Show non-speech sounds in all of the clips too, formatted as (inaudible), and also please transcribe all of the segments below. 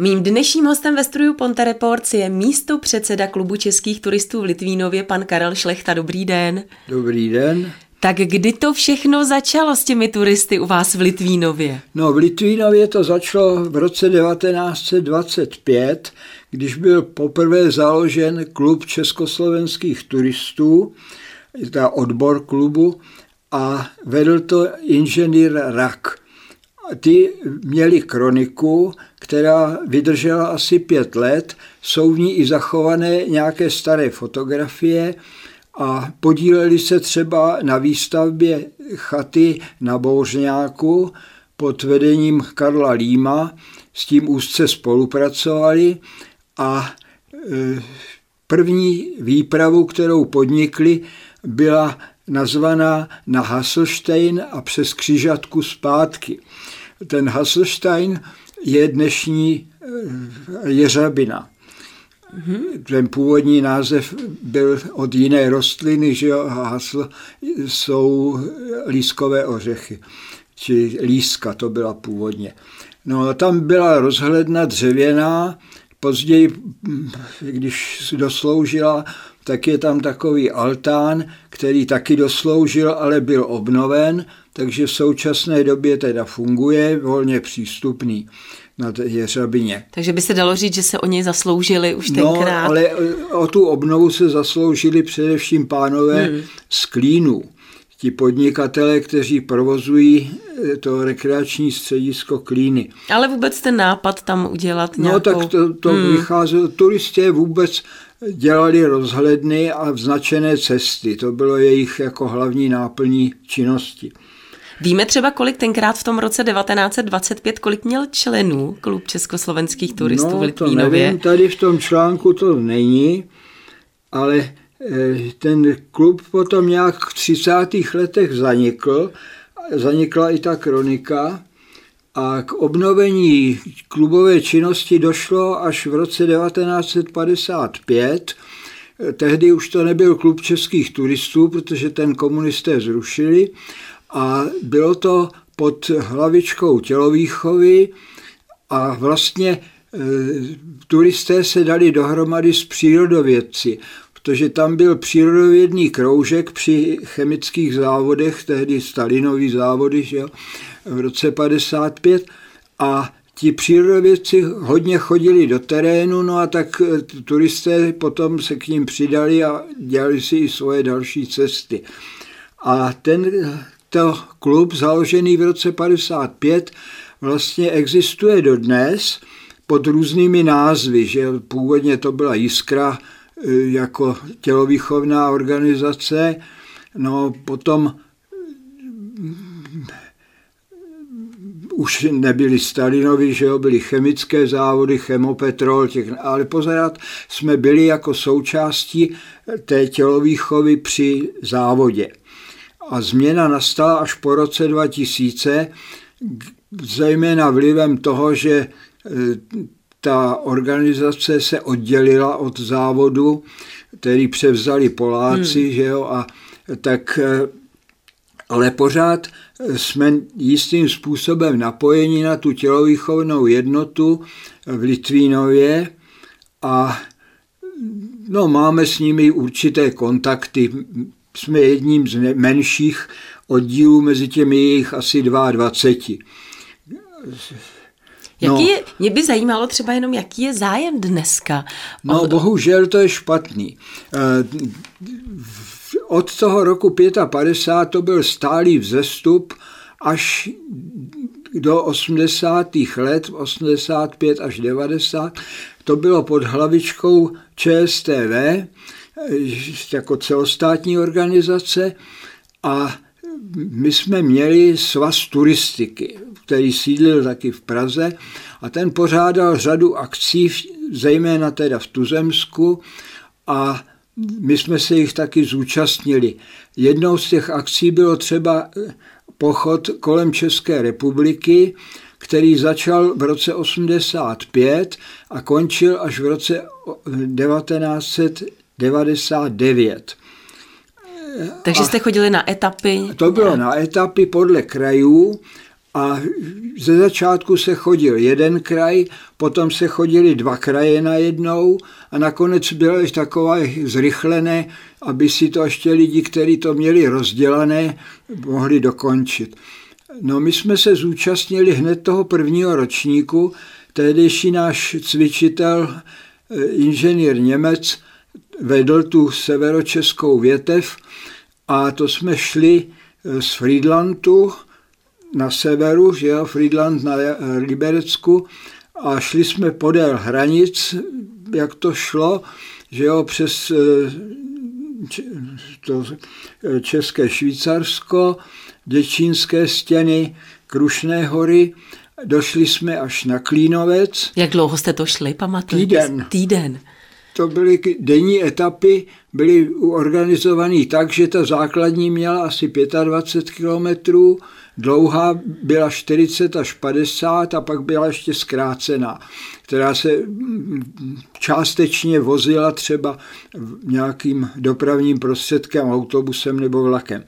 Mým dnešním hostem ve studiu Ponte Reports je místo předseda klubu českých turistů v Litvínově, pan Karel Šlechta. Dobrý den. Dobrý den. Tak kdy to všechno začalo s těmi turisty u vás v Litvínově? No v Litvínově to začalo v roce 1925, když byl poprvé založen klub československých turistů, ta odbor klubu, a vedl to inženýr Rak. Ty měli kroniku, která vydržela asi pět let, jsou v ní i zachované nějaké staré fotografie a podíleli se třeba na výstavbě chaty na Bouřňáku pod vedením Karla Líma, s tím úzce spolupracovali a e, první výpravu, kterou podnikli, byla nazvaná na Hasselstein a přes křižatku zpátky. Ten Hasselstein je dnešní e, jeřabina. Ten původní název byl od jiné rostliny, že jo, hasl jsou lískové ořechy, či líska to byla původně. No a tam byla rozhledna dřevěná, později, když dosloužila, tak je tam takový altán, který taky dosloužil, ale byl obnoven, takže v současné době teda funguje, volně přístupný na Jeřabině. Takže by se dalo říct, že se o něj zasloužili už no, tenkrát. No, ale e, o tu obnovu se zasloužili především pánové hmm. z Klínu. Ti podnikatele, kteří provozují e, to rekreační středisko Klíny. Ale vůbec ten nápad tam udělat nějakou... No tak to, to hmm. vycházelo, turisté vůbec dělali rozhledny a vznačené cesty. To bylo jejich jako hlavní náplní činnosti. Víme třeba, kolik tenkrát v tom roce 1925, kolik měl členů klub československých turistů no, v Litvínově? Nevím, tady v tom článku to není, ale eh, ten klub potom nějak v 30. letech zanikl, zanikla i ta kronika a k obnovení klubové činnosti došlo až v roce 1955. Tehdy už to nebyl klub českých turistů, protože ten komunisté zrušili, a bylo to pod hlavičkou tělovýchovy a vlastně e, turisté se dali dohromady s přírodovědci, protože tam byl přírodovědný kroužek při chemických závodech, tehdy Stalinový závody, že jo, v roce 55 a ti přírodovědci hodně chodili do terénu, no a tak e, turisté potom se k ním přidali a dělali si i svoje další cesty. A ten to klub založený v roce 55 vlastně existuje dodnes pod různými názvy, že původně to byla Jiskra e, jako tělovýchovná organizace, no potom mm, už nebyly Stalinovi, že jo, byly chemické závody, chemopetrol, těch, ale pořád jsme byli jako součástí té tělovýchovy při závodě a změna nastala až po roce 2000, zejména vlivem toho, že e, ta organizace se oddělila od závodu, který převzali Poláci, hmm. že jo, a tak e, ale pořád jsme jistým způsobem napojeni na tu tělovýchovnou jednotu v Litvínově a no, máme s nimi určité kontakty jsme jedním z menších oddílů mezi těmi jejich asi 22. No, jaký je, mě by zajímalo třeba jenom, jaký je zájem dneska. No bohužel to je špatný. Eh, od toho roku 55 to byl stálý vzestup až do 80. let, 85 až 90, to bylo pod hlavičkou ČSTV, jako celostátní organizace a my jsme měli svaz turistiky, který sídlil taky v Praze a ten pořádal řadu akcí, zejména teda v Tuzemsku a my jsme se jich taky zúčastnili. Jednou z těch akcí bylo třeba pochod kolem České republiky, který začal v roce 85 a končil až v roce 1900 99. Takže jste chodili na etapy? To bylo na etapy podle krajů A ze začátku se chodil jeden kraj, potom se chodili dva kraje na jednou a nakonec bylo ještě takové zrychlené, aby si to ještě lidi, kteří to měli rozdělané, mohli dokončit. No my jsme se zúčastnili hned toho prvního ročníku, tehdejší náš cvičitel, eh, inženýr Němec, vedl tu severočeskou větev a to jsme šli eh, z Friedlandu na severu, že jo, Friedland na Liberecku a šli jsme podél hranic, jak to šlo, že jo, přes eh, to České Švýcarsko, Děčínské stěny, Krušné hory, došli jsme až na Klínovec. Jak dlouho jste to šli, pamatujete? Týden. Týden. To byly denní etapy, byly organizované tak, že ta základní měla asi 25 kilometrů, dlouhá byla 40 až 50 a pak byla ještě zkrácená, která se částečně vozila třeba nějakým dopravním prostředkem, autobusem nebo vlakem.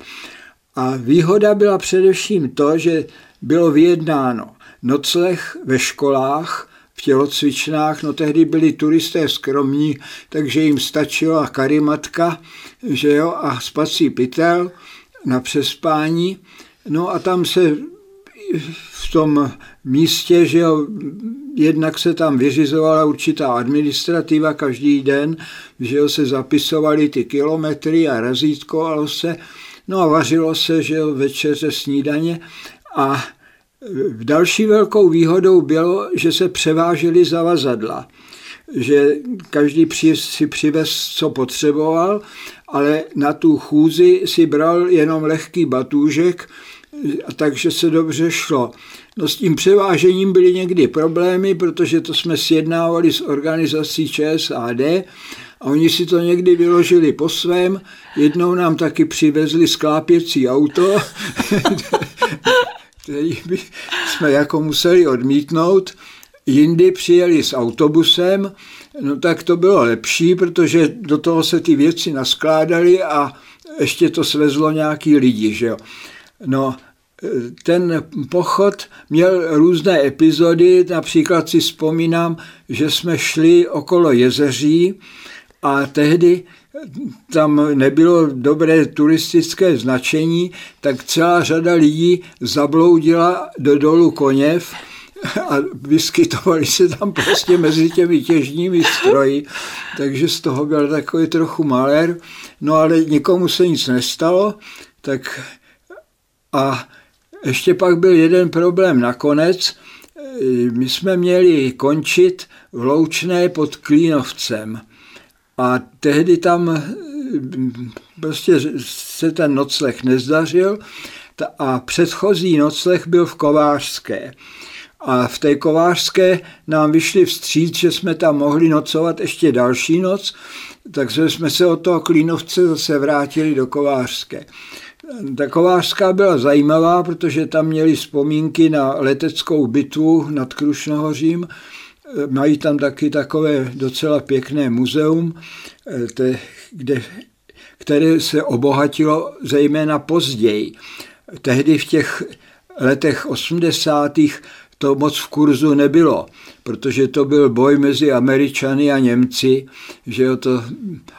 A výhoda byla především to, že bylo vyjednáno nocleh ve školách, v tělocvičnách, no tehdy byli turisté skromní, takže jim stačila karimatka, že jo, a spací pytel na přespání. No a tam se v tom místě, že jo, jednak se tam vyřizovala určitá administrativa každý den, že jo, se zapisovaly ty kilometry a razítkovalo se, no a vařilo se, že jo, večeře, snídaně. A v další velkou výhodou bylo, že se převážely zavazadla že každý si přivez, co potřeboval, ale na tu chůzi si bral jenom lehký batůžek, takže se dobře šlo. No s tím převážením byly někdy problémy, protože to jsme sjednávali s organizací ČSAD a oni si to někdy vyložili po svém. Jednou nám taky přivezli sklápěcí auto, (laughs) který by jsme jako museli odmítnout. Jindy přijeli s autobusem, no tak to bylo lepší, protože do toho se ty věci naskládaly a ještě to svezlo nějaký lidi, že jo. No, ten pochod měl různé epizody, například si vzpomínám, že jsme šli okolo jezeří a tehdy tam nebylo dobré turistické značení, tak celá řada lidí zabloudila do dolu Koněv a vyskytovali se tam prostě mezi těmi těžními stroji, takže z toho byl takový trochu malér, no ale nikomu se nic nestalo, tak a ještě pak byl jeden problém nakonec, my jsme měli končit v Loučné pod Klínovcem. A tehdy tam prostě se ten nocleh nezdařil a předchozí nocleh byl v Kovářské. A v té Kovářské nám vyšli vstříc, že jsme tam mohli nocovat ještě další noc, takže jsme se od toho Klínovce zase vrátili do Kovářské. Ta Kovářská byla zajímavá, protože tam měli vzpomínky na leteckou bitvu nad Krušnohořím, Mají tam taky takové docela pěkné muzeum, eh, kde, které se obohatilo zejména později. Tehdy v těch letech 80. to moc v kurzu nebylo, protože to byl boj mezi Američany a Němci, že jo, to,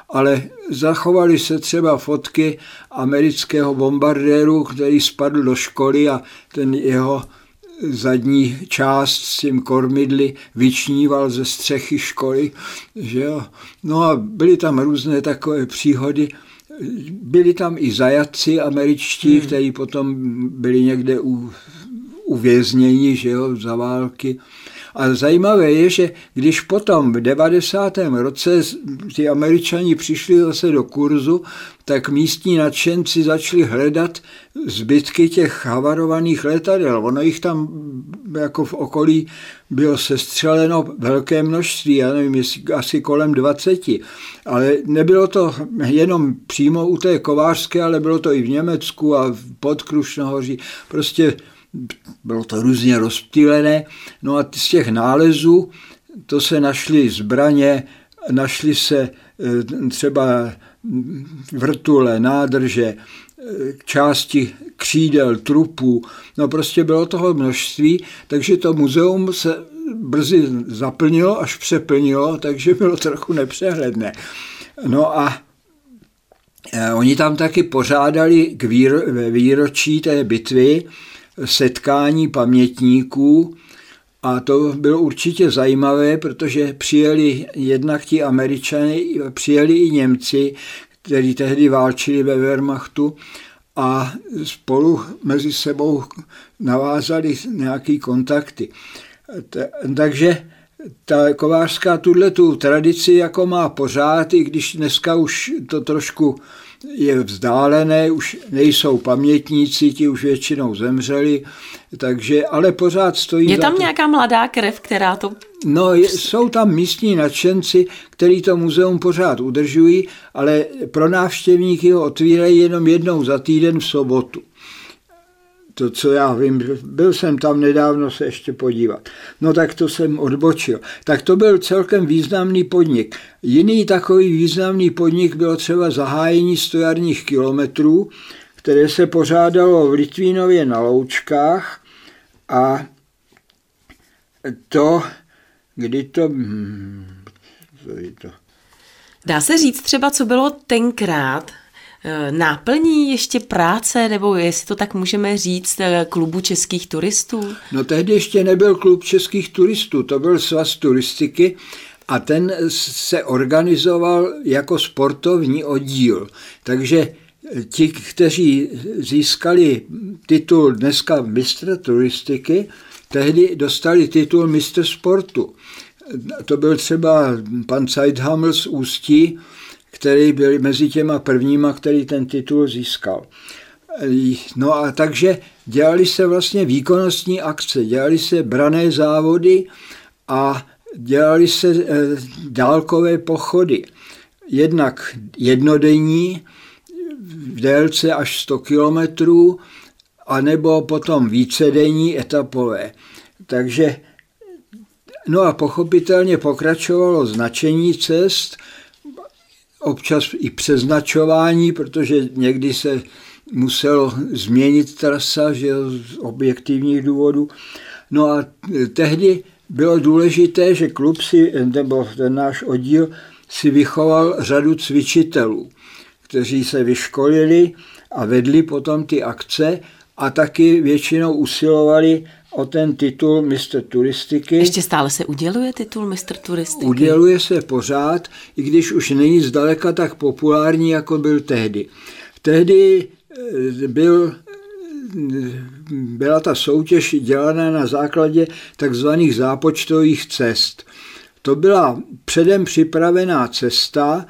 ale zachovaly se třeba fotky amerického bombardéru, který spadl do školy a ten jeho zadní část s tím kormidly vyčníval ze střechy školy. Že jo? No a byly tam různé takové příhody. Byli tam i zajatci američtí, hmm. kteří potom byli někde u, uvězněni že jo, za války. A zajímavé je, že když potom v 90. roce ty američani přišli zase do kurzu, tak místní nadšenci začali hledat zbytky těch havarovaných letadel. Ono jich tam jako v okolí bylo sestřeleno velké množství, já nevím, asi kolem 20, ale nebylo to jenom přímo u té kovářské, ale bylo to i v Německu a pod Krušnohoří. Prostě bylo to různě rozptýlené. No a z těch nálezů to se našly zbraně, našly se e, třeba vrtule, nádrže, části křídel, trupů, no prostě bylo toho množství, takže to muzeum se brzy zaplnilo, až přeplnilo, takže bylo trochu nepřehledné. No a eh, oni tam taky pořádali k výročí té bitvy setkání pamětníků a to bylo určitě zajímavé, protože přijeli jednak ti američany, přijeli i Němci, kteří tehdy válčili ve Wehrmachtu a spolu mezi sebou navázali nějaké kontakty. Takže ta kovářská tuhle tu tradici jako má pořád, i když dneska už to trošku je vzdálené, už nejsou pamětníci, ti už většinou zemřeli, takže, ale pořád stojí Je tam to. nějaká mladá krev, která to... No, je, jsou tam místní nadšenci, který to muzeum pořád udržují, ale pro návštěvníky ho otvírají jenom jednou za týden v sobotu to, co já vím, byl jsem tam nedávno se ještě podívat. No tak to jsem odbočil. Tak to byl celkem významný podnik. Jiný takový významný podnik bylo třeba zahájení stojarních kilometrů, které se pořádalo v Litvínově na Loučkách a to, kdy to, hmm, to Dá se říct třeba, co bylo tenkrát náplní ještě práce, nebo jestli to tak můžeme říct, eh, klubu českých turistů? No tehdy ještě nebyl klub českých turistů, to byl svaz turistiky a ten se organizoval jako sportovní oddíl. Takže ti, kteří získali titul dneska mistra turistiky, tehdy dostali titul mistr sportu. To byl třeba pan Zeithaml z Ústí, který byl mezi těma prvníma, který ten titul získal. No a takže dělali se vlastně výkonnostní akce, dělali se brané závody a dělali se eh, dálkové pochody. Jednak jednodenní v délce až 100 kilometrů, anebo potom vícedenní etapové. Takže No a pochopitelně pokračovalo značení cest, občas i přeznačování, protože někdy se muselo změnit trasa že z objektivních důvodů. No a tehdy bylo důležité, že klub si, nebo ten náš oddíl si vychoval řadu cvičitelů, kteří se vyškolili a vedli potom ty akce a taky většinou usilovali o ten titul mistr turistiky. Ještě stále se uděluje titul mistr turistiky? Uděluje se pořád, i když už není zdaleka tak populární, jako byl tehdy. Tehdy eh, byl, eh, byla ta soutěž dělaná na základě takzvaných zápočtových cest. To byla předem připravená cesta,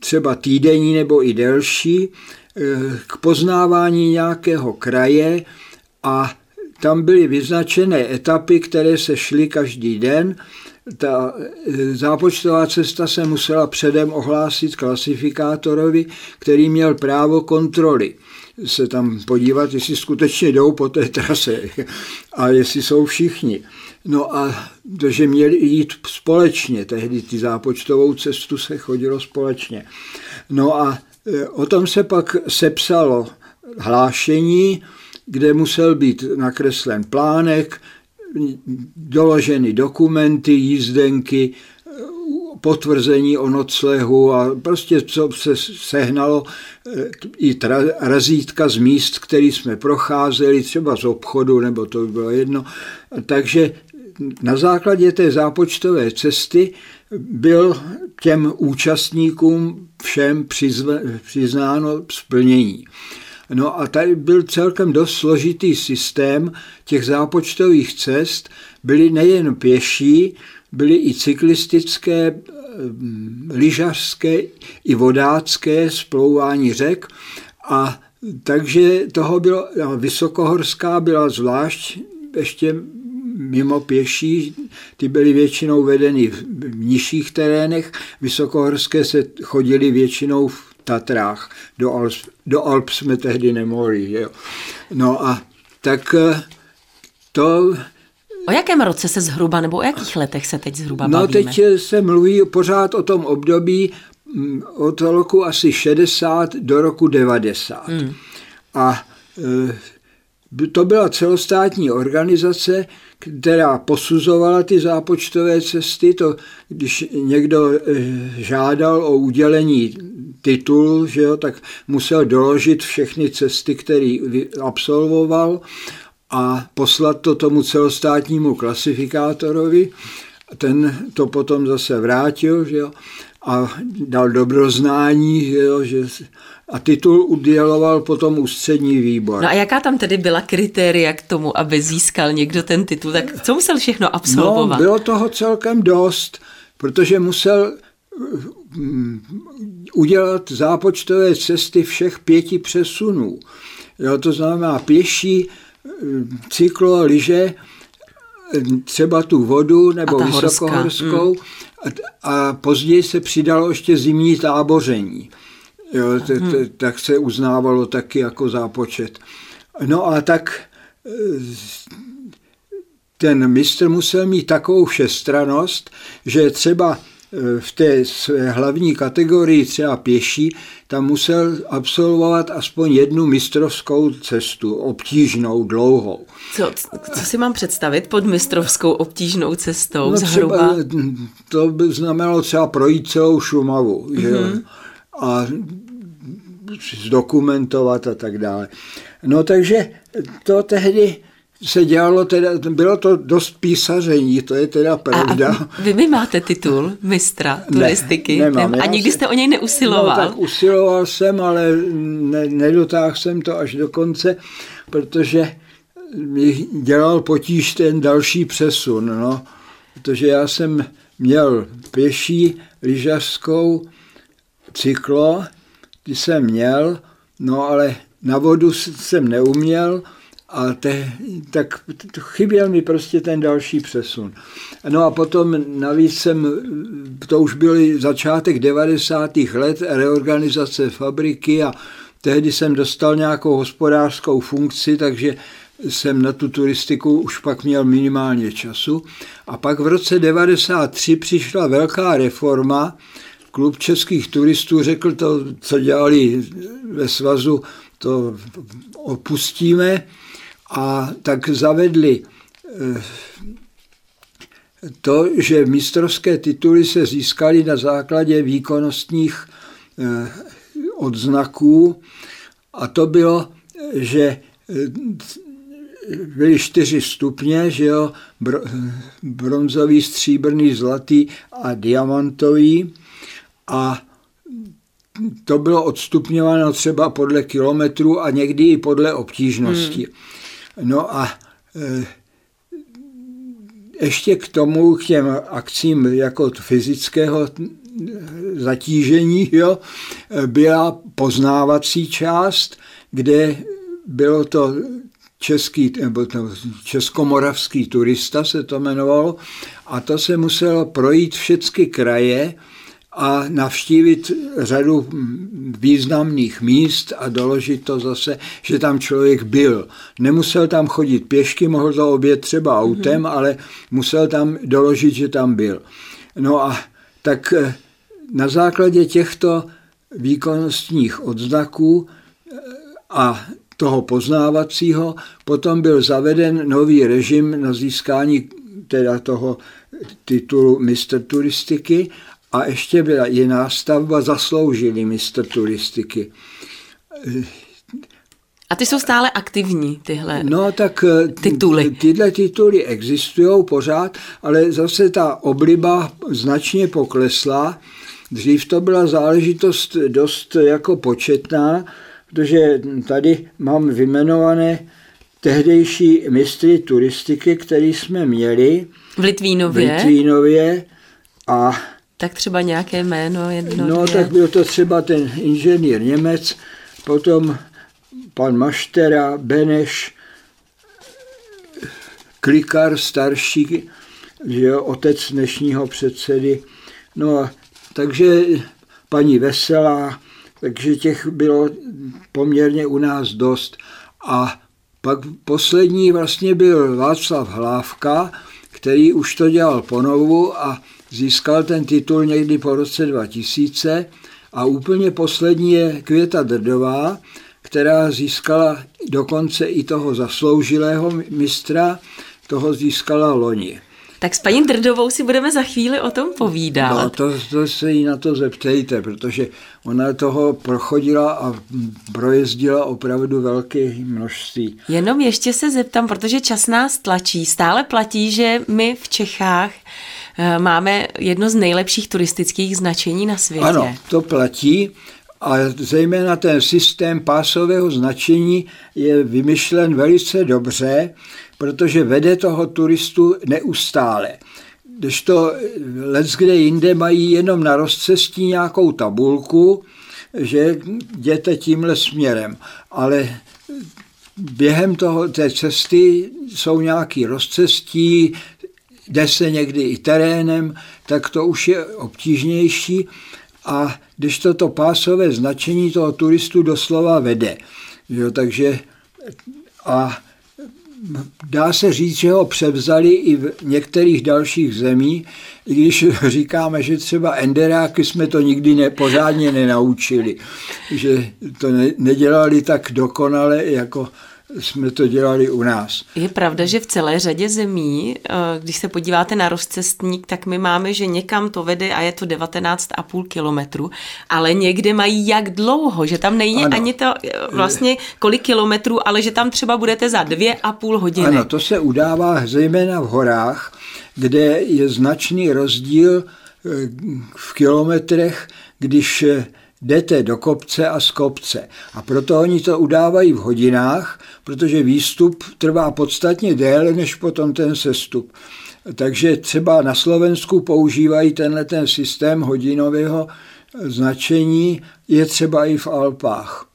třeba týdenní nebo i delší, eh, k poznávání nějakého kraje a tam byly vyznačené etapy, které se šly každý den. Ta e, zápočtová cesta se musela předem ohlásit klasifikátorovi, který měl právo kontroly se tam podívat, jestli skutečně jdou po té trase (laughs) a jestli jsou všichni. No a že měli jít společně, tehdy ty zápočtovou cestu se chodilo společně. No a e, o tom se pak sepsalo hlášení, kde musel být nakreslen plánek, doloženy dokumenty, jízdenky, potvrzení o noclehu a prostě co se sehnalo i razítka z míst, který jsme procházeli, třeba z obchodu, nebo to by bylo jedno. Takže na základě té zápočtové cesty byl těm účastníkům všem přiznáno splnění. No a tady byl celkem dost složitý systém těch zápočtových cest. Byly nejen pěší, byly i cyklistické, eh, lyžařské i vodácké splouvání řek a takže toho bylo, vysokohorská byla zvlášť ještě mimo pěší, ty byly většinou vedeny v nižších terénech, vysokohorské se chodili většinou v Tatrách. Do Alp, do Alp jsme tehdy nemohli. Jo. No a tak eh, to... O jakém roce se zhruba, nebo o jakých letech se teď zhruba no, bavíme? No teď se mluví pořád o tom období mm, od roku asi 60 do roku 90. Hmm. A e, to byla celostátní organizace, která posuzovala ty zápočtové cesty. To, když někdo e, žádal o udělení titulu, že jo, tak musel doložit všechny cesty, které absolvoval a poslat to tomu celostátnímu klasifikátorovi. Ten to potom zase vrátil že jo, a dal dobroznání, že jo, že, a titul uděloval potom ústřední výbor. No a jaká tam tedy byla kritéria k tomu, aby získal někdo ten titul? Tak co musel všechno absolvovat? No, bylo toho celkem dost, protože musel mm, udělat zápočtové cesty všech pěti přesunů. Jo, to znamená pěší, cyklo, lyže, třeba tu vodu nebo a vysokohorskou mm. a, a později se přidalo ještě zimní táboření. Jo, t, t, tak se uznávalo taky jako zápočet. No a tak e, ten mistr musel mít takovou všestranost, že třeba v té své hlavní kategorii třeba pěší, tam musel absolvovat aspoň jednu mistrovskou cestu, obtížnou, dlouhou. Co, co si mám představit pod mistrovskou obtížnou cestou no třeba, To by znamenalo třeba projít celou Šumavu, mm-hmm. že jo? Mhm. A zdokumentovat a tak dále. No takže to tehdy se dělalo teda, bylo to dost písaření, to je teda pravda. A vy mi máte titul mistra turistiky ne, nemám, a nikdy jste o něj neusiloval? No, tak usiloval jsem, ale ne, nedotáhl jsem to až do konce, protože mi dělal potíž ten další přesun, no, protože já jsem měl pěší lyžařskou cyklo, ty jsem měl, no ale na vodu jsem neuměl, a te, tak chyběl mi prostě ten další přesun. No a potom navíc jsem, to už byl začátek 90. let, reorganizace fabriky a tehdy jsem dostal nějakou hospodářskou funkci, takže jsem na tu turistiku už pak měl minimálně času. A pak v roce 93 přišla velká reforma, klub českých turistů řekl to, co dělali ve svazu, to opustíme a tak zavedli eh, to, že mistrovské tituly se získaly na základě výkonnostních eh, odznaků a to bylo, že eh, byly čtyři stupně, že jo, bronzový, stříbrný, zlatý a diamantový a to bylo odstupňováno třeba podle kilometrů a někdy i podle obtížnosti. Hmm. No a e, ještě k tomu, k těm akcím jako fyzického zatížení, jo, byla poznávací část, kde bylo to český, nebo to českomoravský turista se to jmenovalo, a to se muselo projít všechny kraje, a navštívit řadu významných míst a doložit to zase, že tam člověk byl. Nemusel tam chodit pěšky, mohl to obět třeba autem, mm-hmm. ale musel tam doložit, že tam byl. No a tak eh, na základě těchto výkonnostních odznaků eh, a toho poznávacího potom byl zaveden nový režim na získání teda toho titulu mistr turistiky a ještě byla jiná stavba, zasloužili mistr turistiky. A ty jsou stále aktivní, tyhle No tak eh, tituly. tyhle tituly existují pořád, ale zase ta obliba značně poklesla. Dřív to byla záležitost dost jako početná, protože tady mám vyjmenované tehdejší mistry turistiky, který jsme měli. V Litvínově. V Litvínově a tak třeba nějaké jméno jedno, No, dvě. tak byl to třeba ten inženýr Němec, potom pan Maštera, Beneš, Klikar starší, že jo, otec dnešního předsedy. No a takže paní Veselá, takže těch bylo poměrně u nás dost. A pak poslední vlastně byl Václav Hlávka, který už to dělal ponovu a získal ten titul někdy po roce 2000 A úplně poslední je Květa Drdová, která získala dokonce i toho zasloužilého mistra, toho získala loni. Tak s paní Drdovou si budeme za chvíli o tom povídat. No, to, to se jí na to zeptejte, protože ona toho prochodila a projezdila opravdu velké množství. Jenom ještě se zeptám, protože čas nás tlačí. Stále platí, že my v Čechách máme jedno z nejlepších turistických značení na světě. Ano, to platí. A zejména ten systém pásového značení je vymyšlen velice dobře, protože vede toho turistu neustále. Když to let kde jinde mají jenom na rozcestí nějakou tabulku, že jděte tímhle směrem, ale během toho, té cesty jsou nějaký rozcestí, jde se někdy i terénem, tak to už je obtížnější a když toto pásové značení toho turistu doslova vede. Jo, takže a dá se říct, že ho převzali i v některých dalších zemí, i když (laughs) říkáme, že třeba enderáky jsme to nikdy ne, pořádně nenaučili, že to ne, nedělali tak dokonale jako jsme to dělali u nás. Je pravda, že v celé řadě zemí, eh, když se podíváte na rozcestník, tak my máme, že někam to vede a je to 19,5 kilometru, ale někde mají jak dlouho, že tam není ano. ani to eh, vlastně kolik kilometrů, ale že tam třeba budete za dvě a půl hodiny. Ano, to se udává zejména v horách, kde je značný rozdíl eh, v kilometrech, když jdete do kopce a z kopce. A proto oni to udávají v hodinách, protože výstup trvá podstatně déle než potom ten sestup. Takže třeba na Slovensku používají tenhle ten systém hodinového značení, je třeba i v Alpách.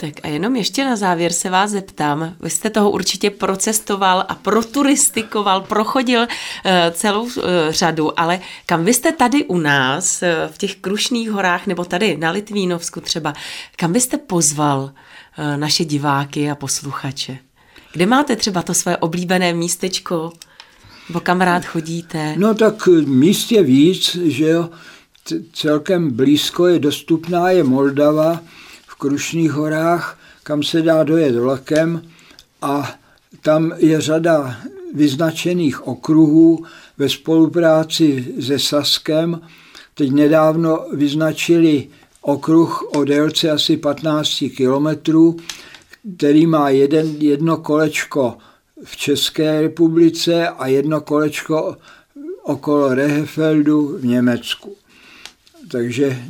Tak a jenom ještě na závěr se vás zeptám. Vy jste toho určitě procestoval a proturistikoval, prochodil uh, celou uh, řadu, ale kam vy jste tady u nás, uh, v těch Krušných horách, nebo tady na Litvínovsku třeba, kam byste pozval naše diváky a posluchače? Kde máte třeba to své oblíbené místečko? Nebo kam rád chodíte? No tak míst je víc, že jo. Celkem blízko je dostupná je Moldava, Krušných horách, kam se dá dojet vlakem a tam je řada vyznačených okruhů ve spolupráci se Saskem. Teď nedávno vyznačili okruh o délce asi 15 kilometrů, který má jeden, jedno kolečko v České republice a jedno kolečko okolo Rehefeldu v Německu. Takže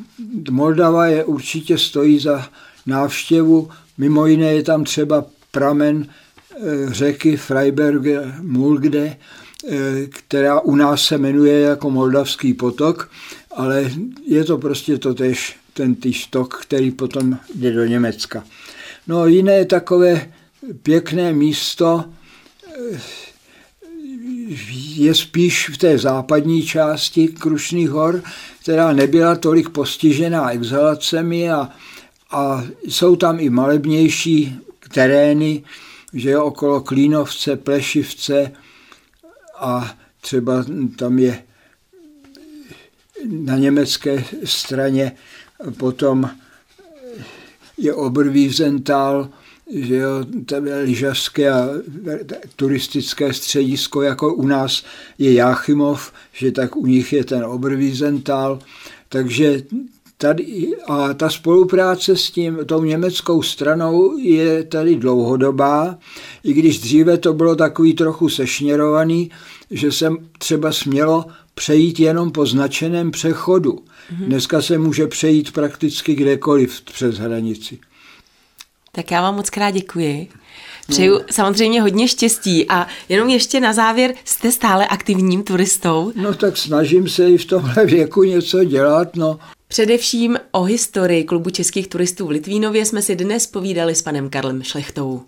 Moldava je určitě stojí za návštěvu. Mimo jiné je tam třeba pramen eh, řeky Freiberge Mulgde, eh, která u nás se jmenuje jako Moldavský potok, ale je to prostě to tež ten týž tok, který potom jde do Německa. No jiné takové pěkné místo eh, je spíš v té západní části Krušných hor, která nebyla tolik postižená exhalacemi a, a jsou tam i malebnější terény, že je okolo Klínovce, Plešivce a třeba tam je na německé straně potom je obrvý vzentál, že jo, lyžařské a turistické středisko, jako u nás je Jáchymov, že tak u nich je ten Oberwiesenthal, takže tady, a ta spolupráce s tím, tou německou stranou je tady dlouhodobá, i když dříve to bylo takový trochu sešněrovaný, že se třeba smělo přejít jenom po značeném přechodu. Mm-hmm. Dneska se může přejít prakticky kdekoliv přes hranici. Tak já vám moc krát děkuji. Přeju no. samozřejmě hodně štěstí a jenom ještě na závěr, jste stále aktivním turistou? No tak snažím se i v tomhle věku něco dělat, no. Především o historii klubu českých turistů v Litvínově jsme si dnes povídali s panem Karlem Šlechtou.